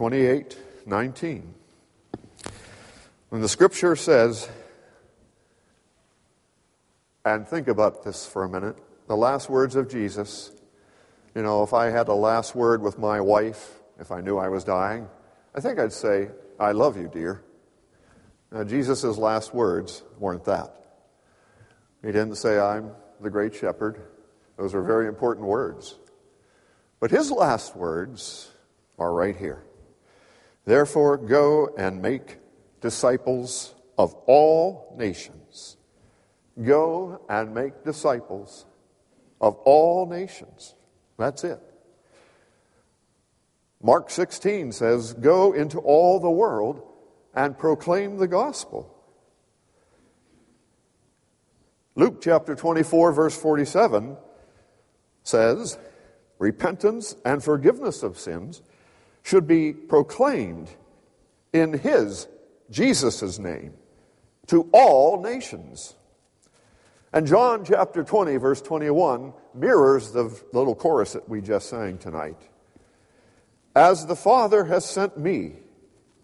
28 19. When the scripture says, and think about this for a minute, the last words of Jesus, you know, if I had a last word with my wife, if I knew I was dying, I think I'd say, I love you, dear. Now, Jesus' last words weren't that. He didn't say, I'm the great shepherd. Those are very important words. But his last words are right here. Therefore, go and make disciples of all nations. Go and make disciples of all nations. That's it. Mark 16 says, Go into all the world and proclaim the gospel. Luke chapter 24, verse 47 says, Repentance and forgiveness of sins should be proclaimed in his, Jesus' name, to all nations. And John chapter 20, verse 21, mirrors the little chorus that we just sang tonight. As the Father has sent me,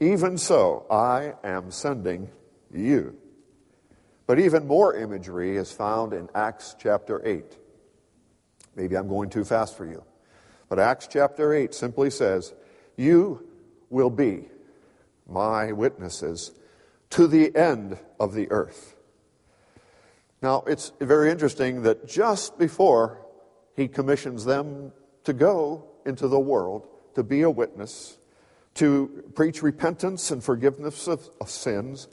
even so I am sending you. But even more imagery is found in Acts chapter 8. Maybe I'm going too fast for you. But Acts chapter 8 simply says, You will be my witnesses to the end of the earth. Now, it's very interesting that just before he commissions them to go into the world, to be a witness, to preach repentance and forgiveness of, of sins,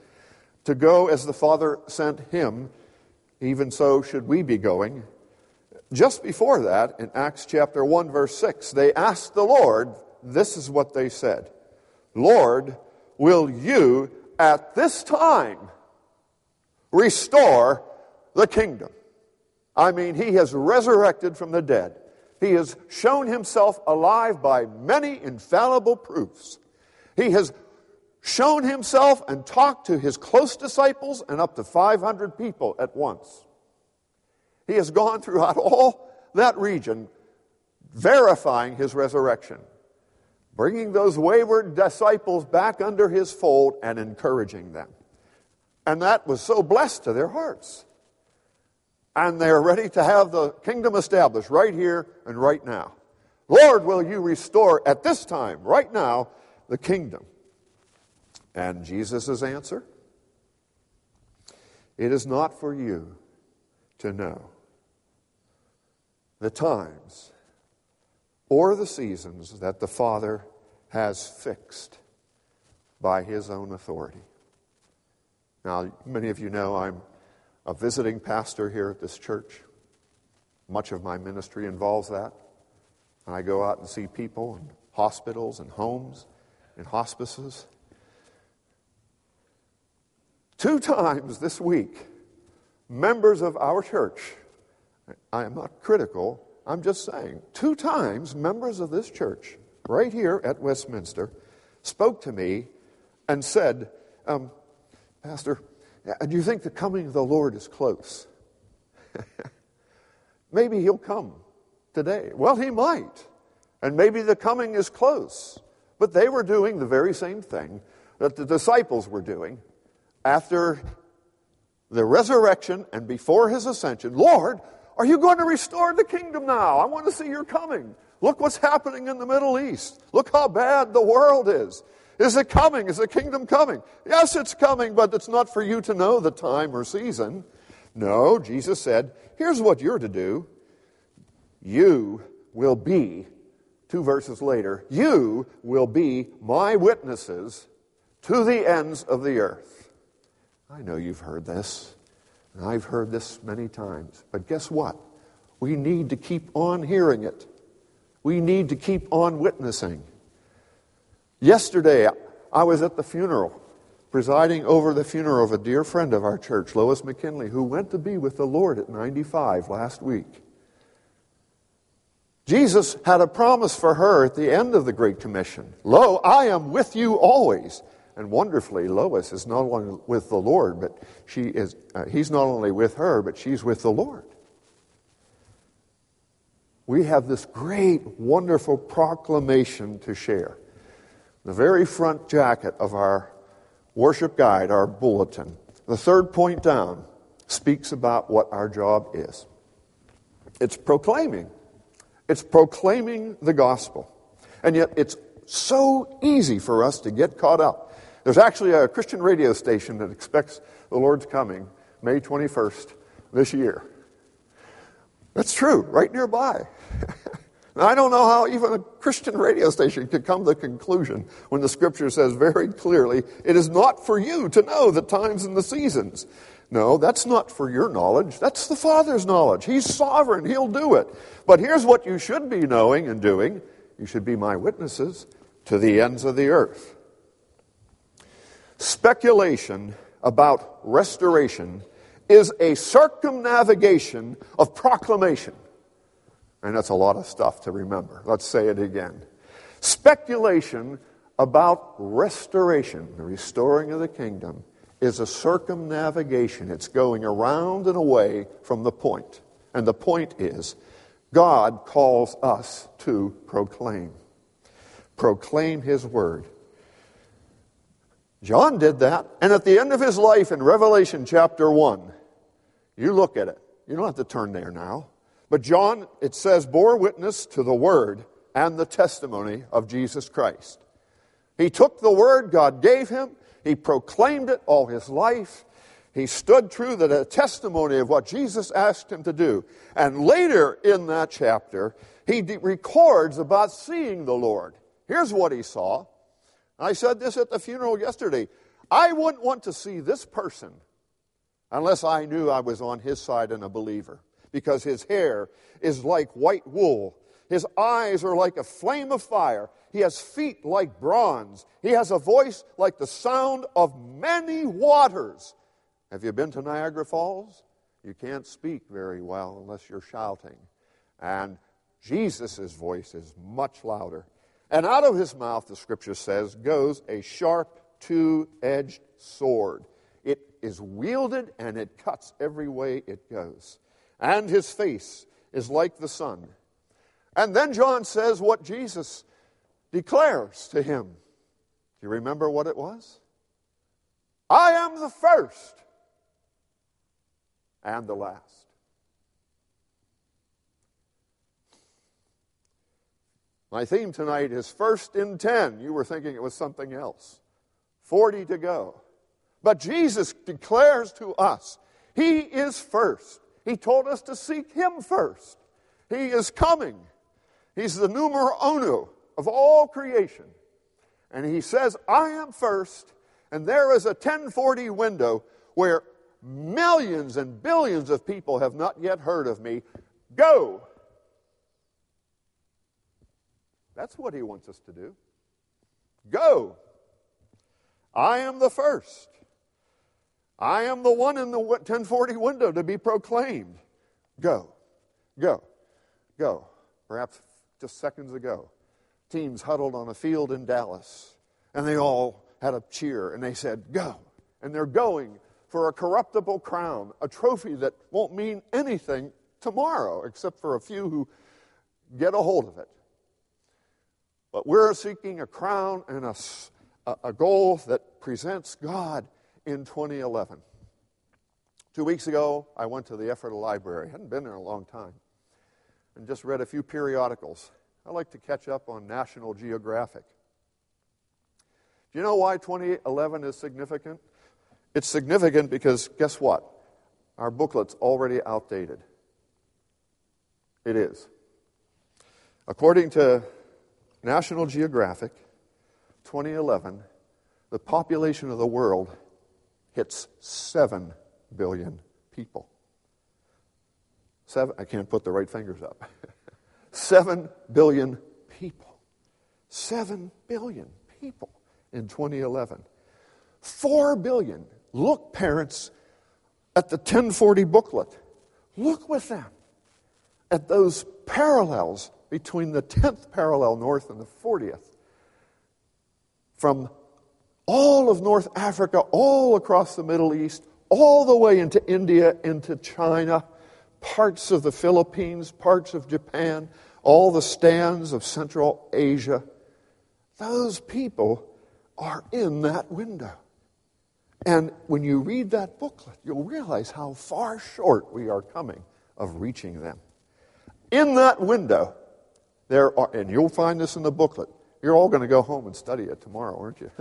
to go as the Father sent him, even so should we be going. Just before that, in Acts chapter 1, verse 6, they asked the Lord, this is what they said Lord, will you at this time restore the kingdom? I mean, he has resurrected from the dead. He has shown himself alive by many infallible proofs. He has shown himself and talked to his close disciples and up to 500 people at once. He has gone throughout all that region verifying his resurrection, bringing those wayward disciples back under his fold and encouraging them. And that was so blessed to their hearts and they're ready to have the kingdom established right here and right now. Lord, will you restore at this time, right now, the kingdom? And Jesus' answer? It is not for you to know the times or the seasons that the Father has fixed by his own authority. Now, many of you know I'm a visiting pastor here at this church. Much of my ministry involves that. And I go out and see people in hospitals and homes and hospices. Two times this week, members of our church, I am not critical, I'm just saying, two times members of this church, right here at Westminster, spoke to me and said, um, Pastor, do you think the coming of the Lord is close? maybe he'll come today. Well, he might. And maybe the coming is close. But they were doing the very same thing that the disciples were doing after the resurrection and before his ascension. Lord, are you going to restore the kingdom now? I want to see your coming. Look what's happening in the Middle East. Look how bad the world is. Is it coming? Is the kingdom coming? Yes, it's coming, but it's not for you to know the time or season. No, Jesus said, here's what you're to do. You will be, two verses later, you will be my witnesses to the ends of the earth. I know you've heard this, and I've heard this many times, but guess what? We need to keep on hearing it. We need to keep on witnessing. Yesterday, I was at the funeral, presiding over the funeral of a dear friend of our church, Lois McKinley, who went to be with the Lord at 95 last week. Jesus had a promise for her at the end of the Great Commission Lo, I am with you always. And wonderfully, Lois is not only with the Lord, but she is, uh, he's not only with her, but she's with the Lord. We have this great, wonderful proclamation to share. The very front jacket of our worship guide, our bulletin, the third point down, speaks about what our job is. It's proclaiming. It's proclaiming the gospel. And yet it's so easy for us to get caught up. There's actually a Christian radio station that expects the Lord's coming May 21st this year. That's true, right nearby. now, I don't know how even a Christian radio station could come to the conclusion when the scripture says very clearly, it is not for you to know the times and the seasons. No, that's not for your knowledge. That's the Father's knowledge. He's sovereign. He'll do it. But here's what you should be knowing and doing. You should be my witnesses to the ends of the earth. Speculation about restoration is a circumnavigation of proclamation. And that's a lot of stuff to remember. Let's say it again. Speculation about restoration, the restoring of the kingdom, is a circumnavigation. It's going around and away from the point. And the point is God calls us to proclaim. Proclaim His word. John did that. And at the end of his life in Revelation chapter 1, you look at it. You don't have to turn there now. But John, it says, bore witness to the word and the testimony of Jesus Christ. He took the word God gave him he proclaimed it all his life. He stood true to the testimony of what Jesus asked him to do. And later in that chapter, he de- records about seeing the Lord. Here's what he saw. I said this at the funeral yesterday. I wouldn't want to see this person unless I knew I was on his side and a believer, because his hair is like white wool his eyes are like a flame of fire. He has feet like bronze. He has a voice like the sound of many waters. Have you been to Niagara Falls? You can't speak very well unless you're shouting. And Jesus' voice is much louder. And out of his mouth, the scripture says, goes a sharp, two edged sword. It is wielded and it cuts every way it goes. And his face is like the sun and then John says what Jesus declares to him. Do you remember what it was? I am the first and the last. My theme tonight is first in 10. You were thinking it was something else. 40 to go. But Jesus declares to us, He is first. He told us to seek Him first. He is coming. He's the numero uno of all creation. And he says, I am first, and there is a 1040 window where millions and billions of people have not yet heard of me. Go. That's what he wants us to do. Go. I am the first. I am the one in the 1040 window to be proclaimed. Go. Go. Go. Perhaps just seconds ago. Teams huddled on a field in Dallas, and they all had a cheer, and they said, Go. And they're going for a corruptible crown, a trophy that won't mean anything tomorrow, except for a few who get a hold of it. But we're seeking a crown and a, a goal that presents God in 2011. Two weeks ago, I went to the Ephrata Library. I hadn't been there a long time and just read a few periodicals. I like to catch up on National Geographic. Do you know why 2011 is significant? It's significant because guess what? Our booklet's already outdated. It is. According to National Geographic, 2011, the population of the world hits 7 billion people. Seven, I can't put the right fingers up. 7 billion people. 7 billion people in 2011. 4 billion. Look, parents, at the 1040 booklet. Look with them at those parallels between the 10th parallel north and the 40th. From all of North Africa, all across the Middle East, all the way into India, into China, parts of the Philippines, parts of Japan, all the stands of Central Asia. Those people are in that window. And when you read that booklet, you'll realize how far short we are coming of reaching them. In that window, there are, and you'll find this in the booklet. You're all going to go home and study it tomorrow, aren't you?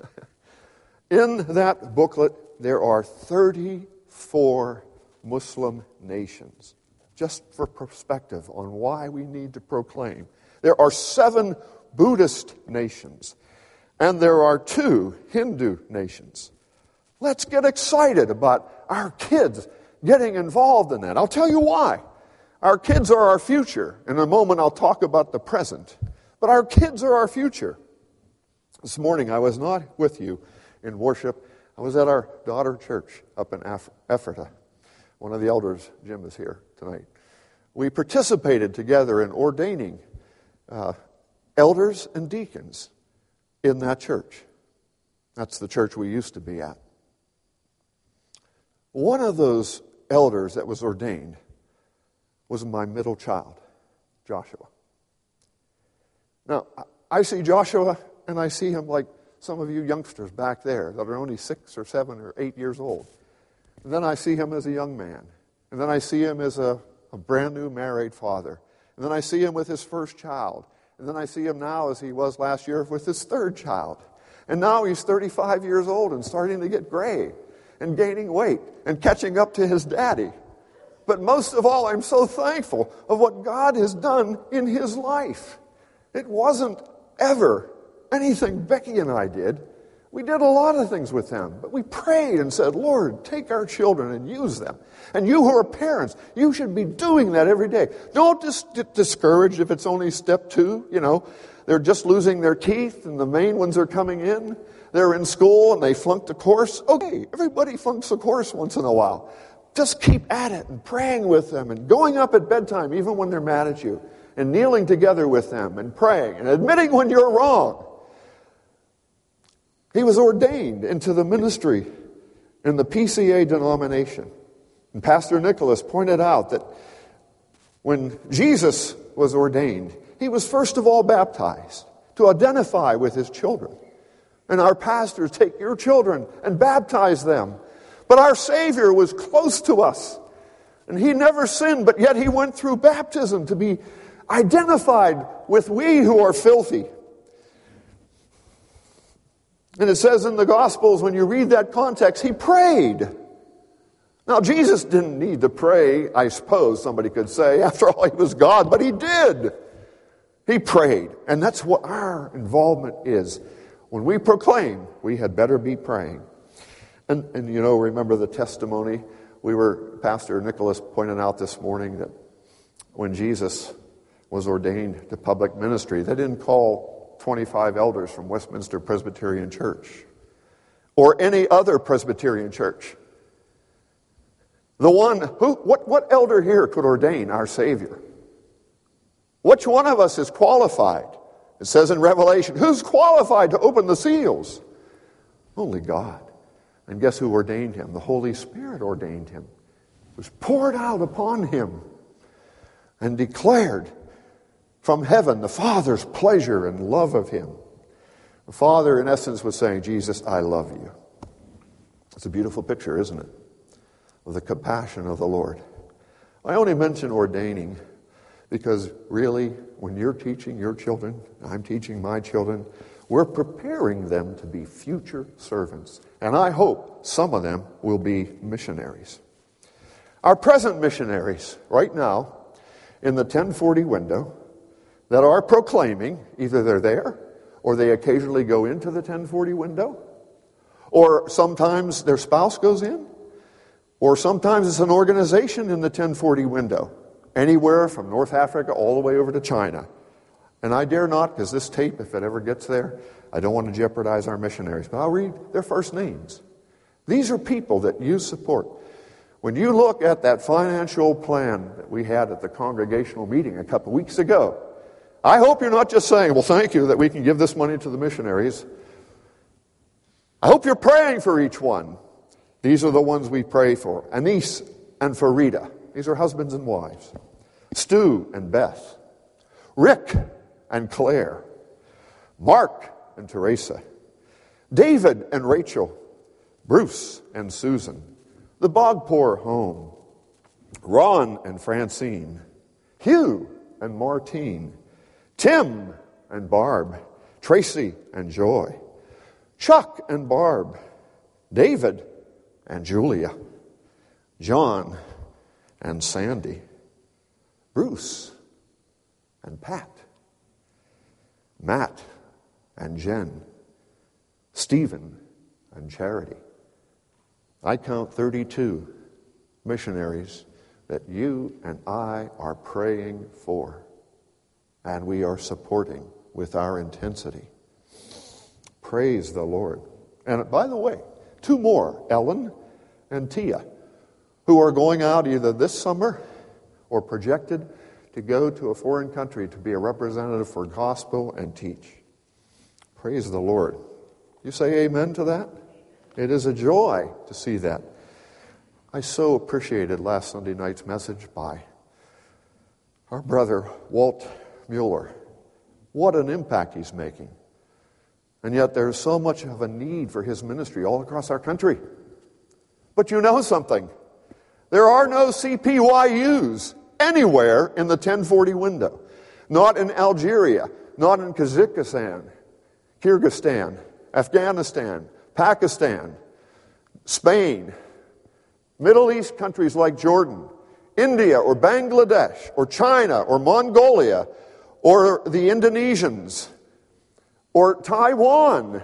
in that booklet, there are 34 Muslim nations, just for perspective on why we need to proclaim. There are seven Buddhist nations, and there are two Hindu nations. Let's get excited about our kids getting involved in that. I'll tell you why. Our kids are our future. In a moment, I'll talk about the present. But our kids are our future. This morning, I was not with you in worship. I was at our daughter church up in Ephrata. One of the elders, Jim, is here tonight. We participated together in ordaining uh, elders and deacons in that church. That's the church we used to be at. One of those elders that was ordained was my middle child, Joshua. Now, I see Joshua and I see him like some of you youngsters back there that are only six or seven or eight years old. And then I see him as a young man. And then I see him as a, a brand new married father. And then I see him with his first child. And then I see him now as he was last year with his third child. And now he's 35 years old and starting to get gray and gaining weight and catching up to his daddy. But most of all, I'm so thankful of what God has done in his life. It wasn't ever anything Becky and I did. We did a lot of things with them, but we prayed and said, Lord, take our children and use them. And you who are parents, you should be doing that every day. Don't just get discouraged if it's only step two. You know, they're just losing their teeth and the main ones are coming in they're in school and they flunked a course. Okay, everybody flunks a course once in a while. Just keep at it and praying with them and going up at bedtime, even when they're mad at you, and kneeling together with them and praying and admitting when you're wrong. He was ordained into the ministry in the PCA denomination. And Pastor Nicholas pointed out that when Jesus was ordained, he was first of all baptized to identify with his children and our pastors take your children and baptize them. But our Savior was close to us. And he never sinned, but yet he went through baptism to be identified with we who are filthy. And it says in the Gospels, when you read that context, he prayed. Now, Jesus didn't need to pray, I suppose somebody could say. After all, he was God, but he did. He prayed. And that's what our involvement is. When we proclaim, we had better be praying. And, and you know, remember the testimony? We were, Pastor Nicholas pointed out this morning that when Jesus was ordained to public ministry, they didn't call 25 elders from Westminster Presbyterian Church or any other Presbyterian church. The one who, what, what elder here could ordain our Savior? Which one of us is qualified? It says in Revelation, who's qualified to open the seals? Only God. And guess who ordained him? The Holy Spirit ordained him. It was poured out upon him and declared from heaven the Father's pleasure and love of him. The Father, in essence, was saying, Jesus, I love you. It's a beautiful picture, isn't it? Of the compassion of the Lord. I only mention ordaining because really, when you're teaching your children, I'm teaching my children, we're preparing them to be future servants. And I hope some of them will be missionaries. Our present missionaries, right now, in the 1040 window, that are proclaiming, either they're there, or they occasionally go into the 1040 window, Or sometimes their spouse goes in. Or sometimes it's an organization in the 1040 window, anywhere from North Africa all the way over to China. And I dare not, because this tape, if it ever gets there, I don't want to jeopardize our missionaries, but I'll read their first names. These are people that you support. When you look at that financial plan that we had at the congregational meeting a couple weeks ago, I hope you're not just saying, well, thank you that we can give this money to the missionaries. I hope you're praying for each one. These are the ones we pray for Anise and Farida. These are husbands and wives. Stu and Beth. Rick and Claire. Mark and Teresa. David and Rachel. Bruce and Susan. The Bogpour home. Ron and Francine. Hugh and Martine. Tim and Barb. Tracy and Joy. Chuck and Barb. David and Julia, John and Sandy, Bruce and Pat, Matt and Jen, Stephen and Charity. I count 32 missionaries that you and I are praying for and we are supporting with our intensity. Praise the Lord. And by the way, two more, Ellen and Tia, who are going out either this summer or projected to go to a foreign country to be a representative for gospel and teach. Praise the Lord. You say amen to that? It is a joy to see that. I so appreciated last Sunday night's message by our brother Walt Mueller. What an impact he's making. And yet there's so much of a need for his ministry all across our country. But you know something. There are no CPYUs anywhere in the 1040 window. Not in Algeria, not in Kazakhstan, Kyrgyzstan, Afghanistan, Pakistan, Spain, Middle East countries like Jordan, India or Bangladesh or China or Mongolia or the Indonesians or Taiwan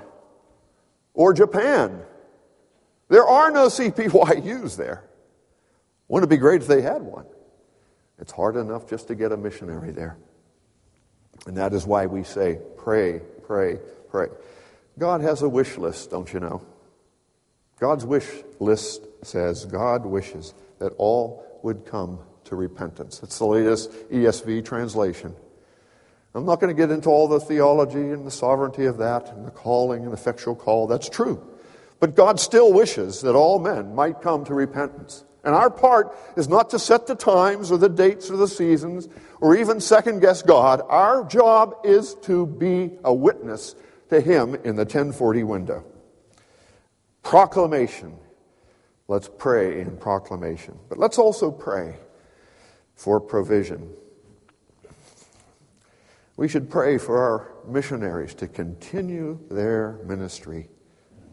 or Japan. There are no CPYUs there. Wouldn't it be great if they had one? It's hard enough just to get a missionary there. And that is why we say, pray, pray, pray. God has a wish list, don't you know? God's wish list says God wishes that all would come to repentance. It's the latest ESV translation. I'm not going to get into all the theology and the sovereignty of that and the calling and effectual call. That's true. But God still wishes that all men might come to repentance. And our part is not to set the times or the dates or the seasons or even second guess God. Our job is to be a witness to Him in the 1040 window. Proclamation. Let's pray in proclamation. But let's also pray for provision. We should pray for our missionaries to continue their ministry.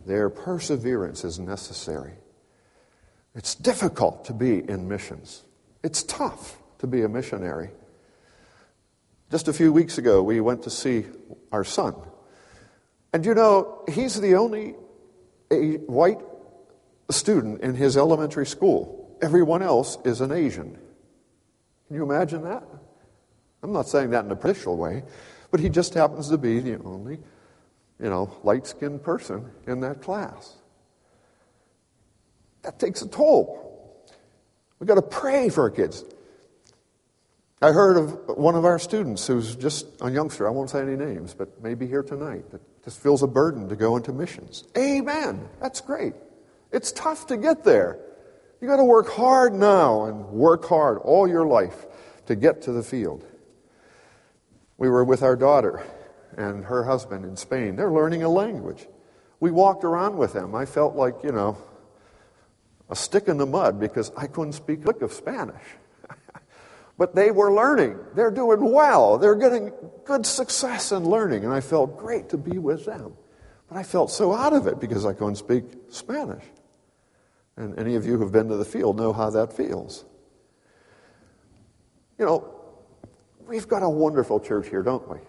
Their perseverance is necessary. It's difficult to be in missions. It's tough to be a missionary. Just a few weeks ago, we went to see our son. And you know, he's the only white student in his elementary school. Everyone else is an Asian. Can you imagine that? I'm not saying that in a official way, but he just happens to be the only, you know, light skinned person in that class. That takes a toll. We've got to pray for our kids. I heard of one of our students who's just a youngster, I won't say any names, but maybe here tonight, that just feels a burden to go into missions. Amen. That's great. It's tough to get there. You've got to work hard now and work hard all your life to get to the field. We were with our daughter and her husband in Spain. They're learning a language. We walked around with them. I felt like, you know, a stick in the mud because I couldn't speak a lick of Spanish. but they were learning. They're doing well. They're getting good success in learning. And I felt great to be with them. But I felt so out of it because I couldn't speak Spanish. And any of you who've been to the field know how that feels. You know, We've got a wonderful church here, don't we?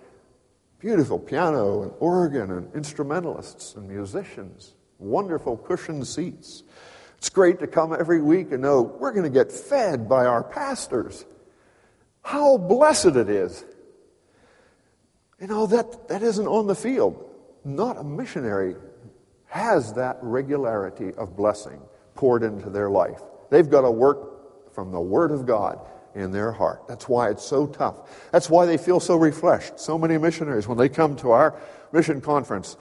Beautiful piano and organ and instrumentalists and musicians. wonderful cushioned seats. It's great to come every week and know we're going to get fed by our pastors. How blessed it is. You know, that, that isn't on the field. Not a missionary has that regularity of blessing poured into their life. They've got to work from the Word of God in their heart. That's why it's so tough. That's why they feel so refreshed. So many missionaries, when they come to our mission conference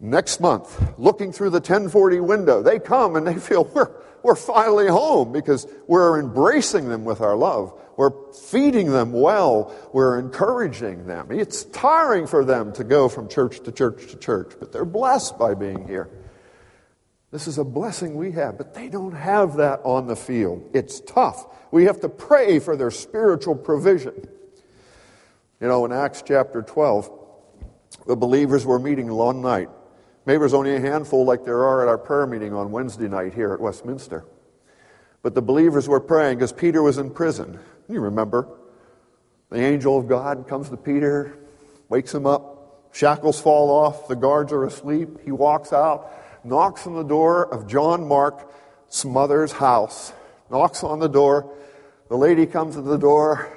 next month, looking through the 1040 window, they come and they feel we're, we're finally home because we're embracing them with our love. We're feeding them well. We're encouraging them. It's tiring for them to go from church to church to church, but they're blessed by being here. This is a blessing we have, but they don't have that on the field. It's tough. We have to pray for their spiritual provision. You know, in Acts chapter 12, the believers were meeting one night. Maybe there's only a handful like there are at our prayer meeting on Wednesday night here at Westminster. But the believers were praying because Peter was in prison. You remember. The angel of God comes to Peter, wakes him up, shackles fall off, the guards are asleep. He walks out, knocks on the door of John Mark's mother's house, knocks on the door. The lady comes to the door,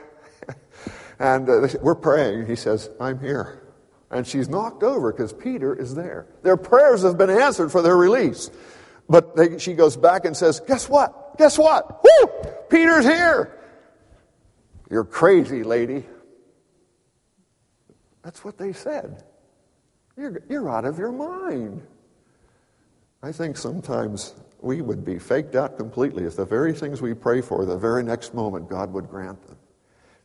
and uh, we're praying. He says, I'm here. And she's knocked over because Peter is there. Their prayers have been answered for their release. But they, she goes back and says, Guess what? Guess what? Woo! Peter's here. You're crazy, lady. That's what they said. You're, you're out of your mind. I think sometimes we would be faked out completely if the very things we pray for, the very next moment, God would grant them.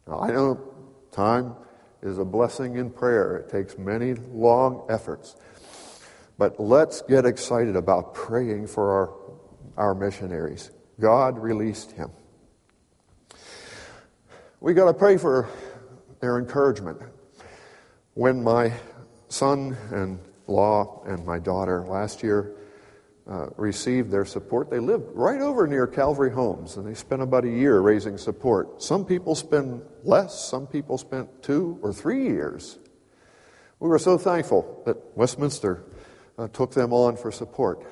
Now, I know time is a blessing in prayer, it takes many long efforts. But let's get excited about praying for our, our missionaries. God released him. We got to pray for their encouragement. When my son and law and my daughter last year uh, received their support. They lived right over near Calvary Homes, and they spent about a year raising support. Some people spent less, some people spent two or three years. We were so thankful that Westminster uh, took them on for support.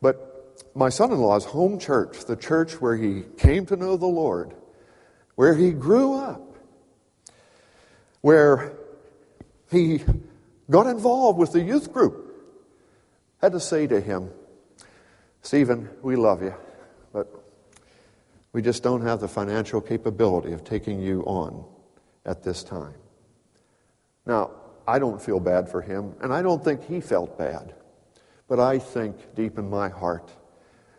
But my son in law's home church, the church where he came to know the Lord, where he grew up, where he got involved with the youth group, had to say to him, Stephen, we love you, but we just don't have the financial capability of taking you on at this time. Now, I don't feel bad for him, and I don't think he felt bad. But I think deep in my heart,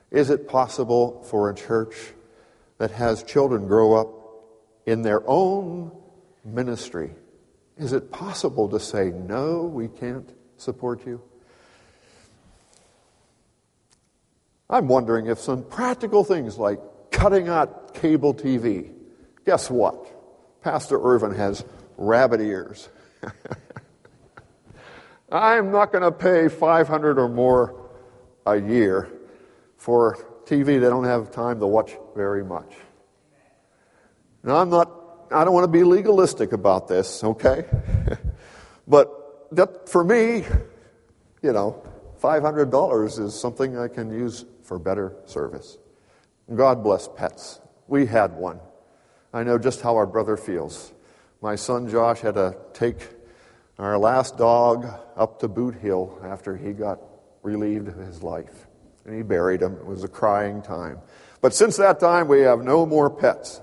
is it possible for a church that has children grow up in their own ministry? Is it possible to say, no, we can't support you? I'm wondering if some practical things like cutting out cable TV, guess what? Pastor Irvin has rabbit ears. I'm not going to pay 500 or more a year for TV they don't have time to watch very much. Now, I'm not, I don't want to be legalistic about this, okay? but that, for me, you know, $500 is something I can use for better service. God bless pets. We had one. I know just how our brother feels. My son Josh had to take our last dog up to Boot Hill after he got relieved of his life. And he buried him. It was a crying time. But since that time, we have no more pets.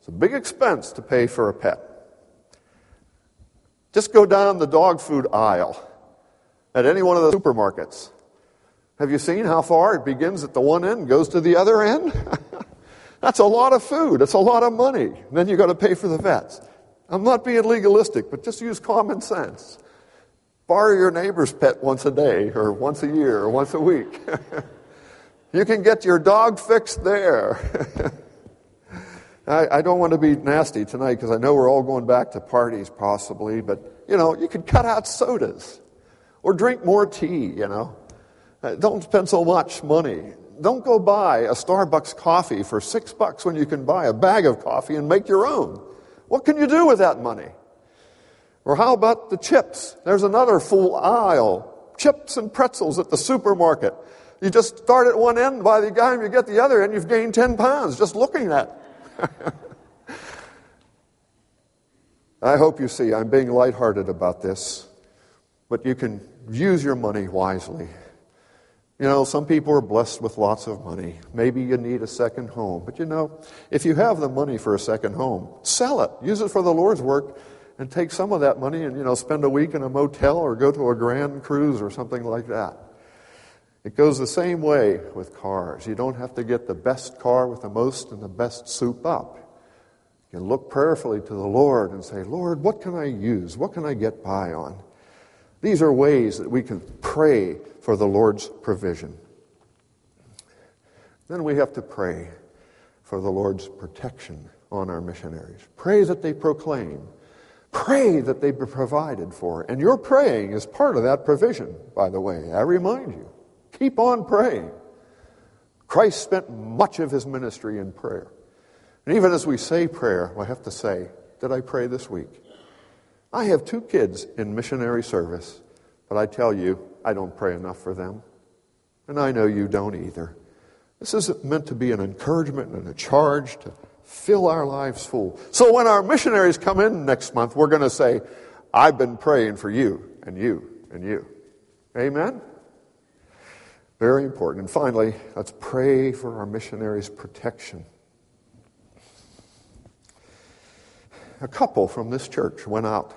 It's a big expense to pay for a pet. Just go down the dog food aisle at any one of the supermarkets. Have you seen how far it begins at the one end and goes to the other end? That's a lot of food. It's a lot of money. Then you've got to pay for the vets. I'm not being legalistic, but just use common sense. Borrow your neighbor's pet once a day, or once a year, or once a week. you can get your dog fixed there. I, I, don't want to be nasty tonight because I know we're all going back to parties possibly, but you know, you could cut out sodas or drink more tea, you know. Uh, don't spend so much money. Don't go buy a Starbucks coffee for six bucks when you can buy a bag of coffee and make your own. What can you do with that money? Or how about the chips? There's another full aisle chips and pretzels at the supermarket. You just start at one end, by the time you get the other end, you've gained 10 pounds just looking at it. I hope you see I'm being lighthearted about this, but you can use your money wisely. You know, some people are blessed with lots of money. Maybe you need a second home. But you know, if you have the money for a second home, sell it. Use it for the Lord's work and take some of that money and, you know, spend a week in a motel or go to a grand cruise or something like that. It goes the same way with cars. You don't have to get the best car with the most and the best soup up. You can look prayerfully to the Lord and say, Lord, what can I use? What can I get by on? These are ways that we can pray for the Lord's provision. Then we have to pray for the Lord's protection on our missionaries. Pray that they proclaim. Pray that they be provided for. And your praying is part of that provision, by the way. I remind you. Keep on praying. Christ spent much of his ministry in prayer. And even as we say prayer, I have to say, did I pray this week? I have two kids in missionary service, but I tell you, I don't pray enough for them. And I know you don't either. This isn't meant to be an encouragement and a charge to fill our lives full. So when our missionaries come in next month, we're going to say, I've been praying for you and you and you. Amen? Very important. And finally, let's pray for our missionaries' protection. A couple from this church went out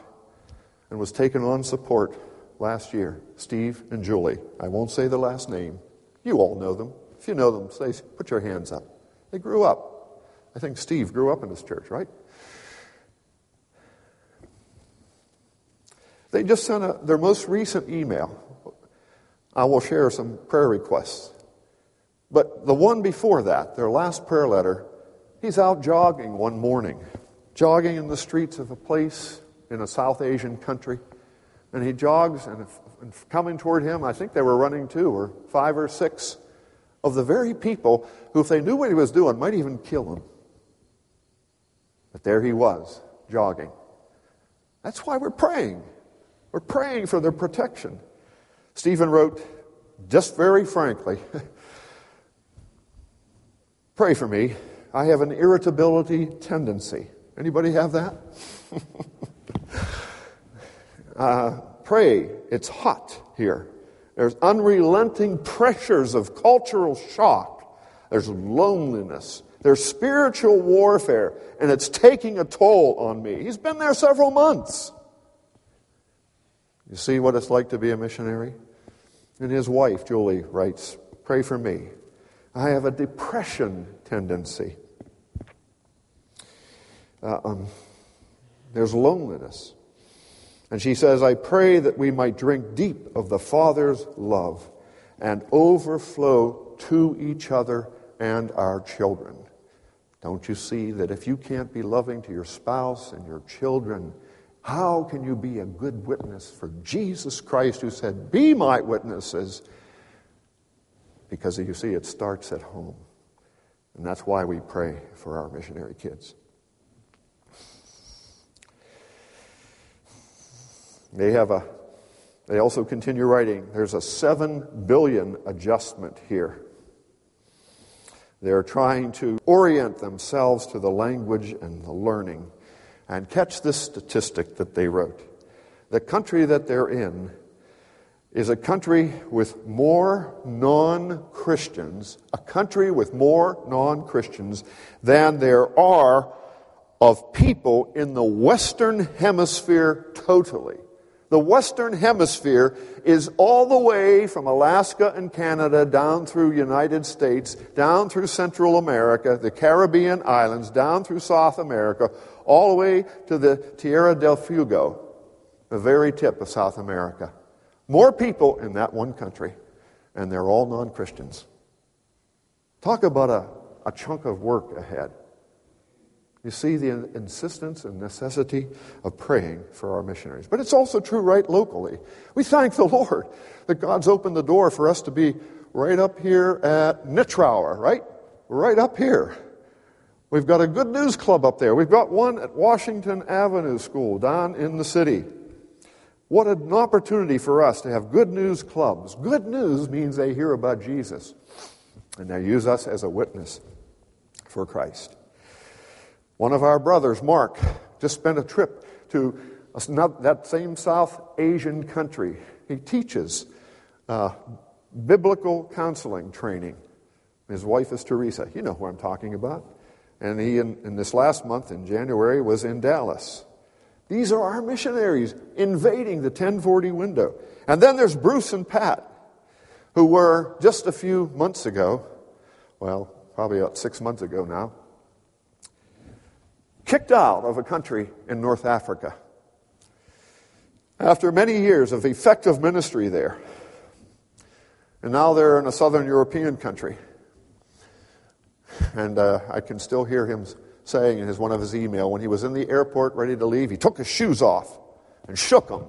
and was taken on support last year Steve and Julie. I won't say the last name. You all know them. If you know them, say, put your hands up. They grew up. I think Steve grew up in this church, right? They just sent a, their most recent email I will share some prayer requests. But the one before that, their last prayer letter, he's out jogging one morning, jogging in the streets of a place in a South Asian country. And he jogs, and coming toward him, I think they were running two or five or six of the very people who, if they knew what he was doing, might even kill him. But there he was, jogging. That's why we're praying. We're praying for their protection. Stephen wrote, just very frankly, pray for me. I have an irritability tendency. Anybody have that? uh, pray. It's hot here. There's unrelenting pressures of cultural shock. There's loneliness. There's spiritual warfare, and it's taking a toll on me. He's been there several months. You see what it's like to be a missionary? And his wife, Julie, writes, Pray for me. I have a depression tendency. Uh, um, there's loneliness. And she says, I pray that we might drink deep of the Father's love and overflow to each other and our children. Don't you see that if you can't be loving to your spouse and your children, how can you be a good witness for Jesus Christ who said, Be my witnesses? Because you see, it starts at home. And that's why we pray for our missionary kids. They have a they also continue writing, there's a 7 billion adjustment here. They're trying to orient themselves to the language and the learning and catch this statistic that they wrote. The country that they're in is a country with more non Christians, a country with more non Christians than there are of people in the Western Hemisphere totally. The Western Hemisphere is all the way from Alaska and Canada down through United States, down through Central America, the Caribbean islands, down through South America, all the way to the Tierra del Fuego, the very tip of South America. More people in that one country, and they're all non Christians. Talk about a, a chunk of work ahead. You see the insistence and necessity of praying for our missionaries. But it's also true right locally. We thank the Lord that God's opened the door for us to be right up here at Nitrauer, right? Right up here. We've got a good news club up there. We've got one at Washington Avenue School down in the city. What an opportunity for us to have good news clubs. Good news means they hear about Jesus and they use us as a witness for Christ. One of our brothers, Mark, just spent a trip to that same South Asian country. He teaches uh, biblical counseling training. His wife is Teresa. You know who I'm talking about. And he, in, in this last month, in January, was in Dallas. These are our missionaries invading the 1040 window. And then there's Bruce and Pat, who were just a few months ago, well, probably about six months ago now, kicked out of a country in North Africa. After many years of effective ministry there, and now they're in a southern European country. And uh, I can still hear him saying in his, one of his email when he was in the airport ready to leave, he took his shoes off and shook them,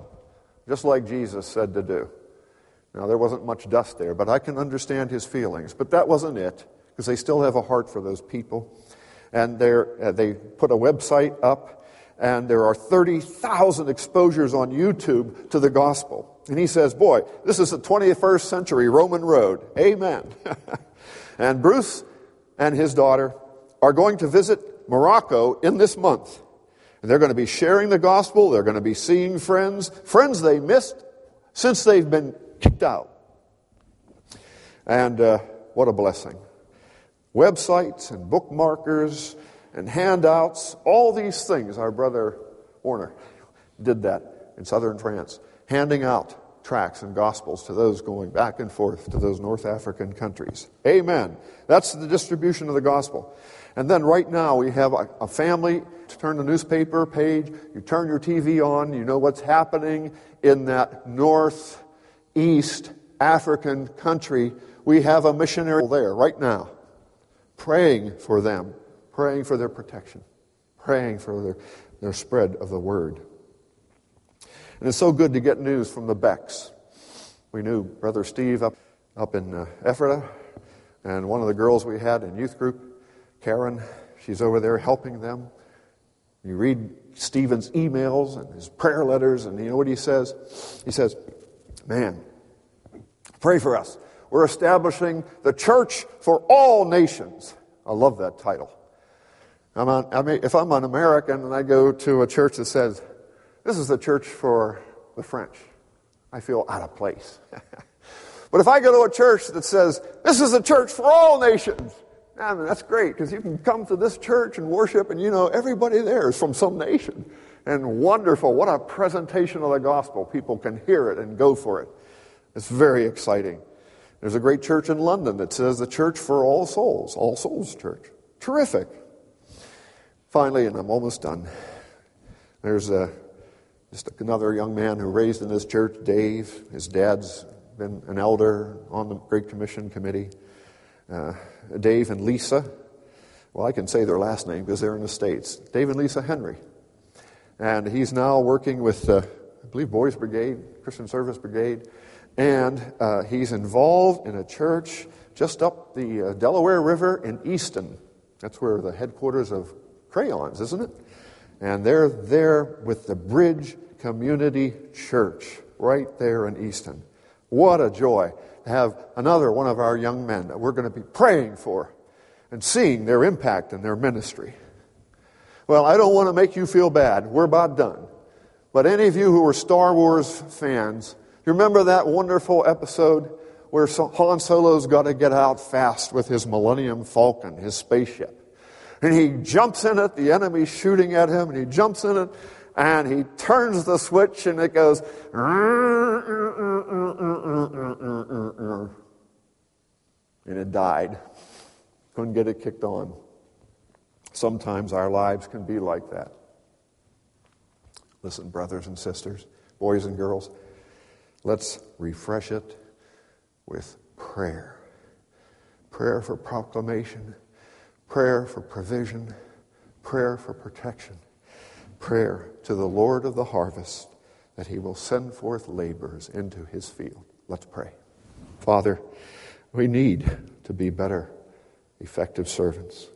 just like Jesus said to do. Now, there wasn't much dust there, but I can understand his feelings. But that wasn't it, because they still have a heart for those people. And uh, they put a website up, and there are 30,000 exposures on YouTube to the gospel. And he says, Boy, this is the 21st century Roman road. Amen. and Bruce and his daughter are going to visit Morocco in this month. And they're going to be sharing the gospel. They're going to be seeing friends, friends they missed since they've been kicked out. And uh, what a blessing. Websites and bookmarkers and handouts, all these things. Our brother Warner did that in southern France, handing out tracts and gospels to those going back and forth to those North African countries. Amen. That's the distribution of the gospel. And then right now we have a, a family. Turn the newspaper page, you turn your TV on, you know what's happening in that northeast African country. We have a missionary there right now, praying for them, praying for their protection, praying for their, their spread of the word. And it's so good to get news from the Becks. We knew Brother Steve up, up in uh, Ephrata, and one of the girls we had in youth group, Karen, she's over there helping them. You read Stephen's emails and his prayer letters, and you know what he says? He says, Man, pray for us. We're establishing the church for all nations. I love that title. I'm on, I mean, if I'm an American and I go to a church that says, this is the church for the French. I feel out of place. but if I go to a church that says, this is a church for all nations, I mean, that's great because you can come to this church and worship, and you know, everybody there is from some nation. And wonderful. What a presentation of the gospel. People can hear it and go for it. It's very exciting. There's a great church in London that says the church for all souls, all souls church. Terrific. Finally, and I'm almost done, there's a just another young man who raised in this church, Dave. His dad's been an elder on the Great Commission Committee. Uh, Dave and Lisa. Well, I can say their last name because they're in the States. Dave and Lisa Henry. And he's now working with, uh, I believe, Boys Brigade, Christian Service Brigade. And uh, he's involved in a church just up the uh, Delaware River in Easton. That's where the headquarters of Crayons, isn't it? And they're there with the Bridge Community Church right there in Easton. What a joy to have another one of our young men that we're going to be praying for and seeing their impact in their ministry. Well, I don't want to make you feel bad. We're about done. But any of you who are Star Wars fans, you remember that wonderful episode where Han Solo's got to get out fast with his Millennium Falcon, his spaceship. And he jumps in it, the enemy's shooting at him, and he jumps in it, and he turns the switch and it goes and it died. Couldn't get it kicked on. Sometimes our lives can be like that. Listen brothers and sisters boys and girls let's refresh it with prayer prayer for proclamation prayer for provision prayer for protection prayer to the Lord of the harvest that he will send forth laborers into his field. Let's pray. Father, we need to be better, effective servants.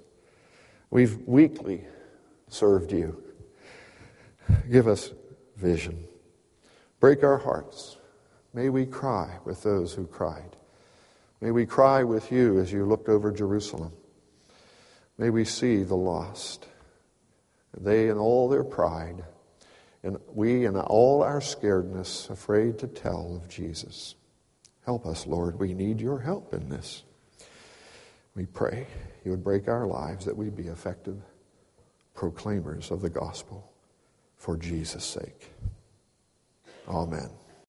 We've weakly served you. Give us vision. Break our hearts. May we cry with those who cried. May we cry with you as you looked over Jerusalem. May we see the lost. They in all their pride, and we in all our scaredness, afraid to tell of Jesus. Help us, Lord. We need your help in this. We pray you would break our lives that we be effective proclaimers of the gospel for Jesus' sake. Amen.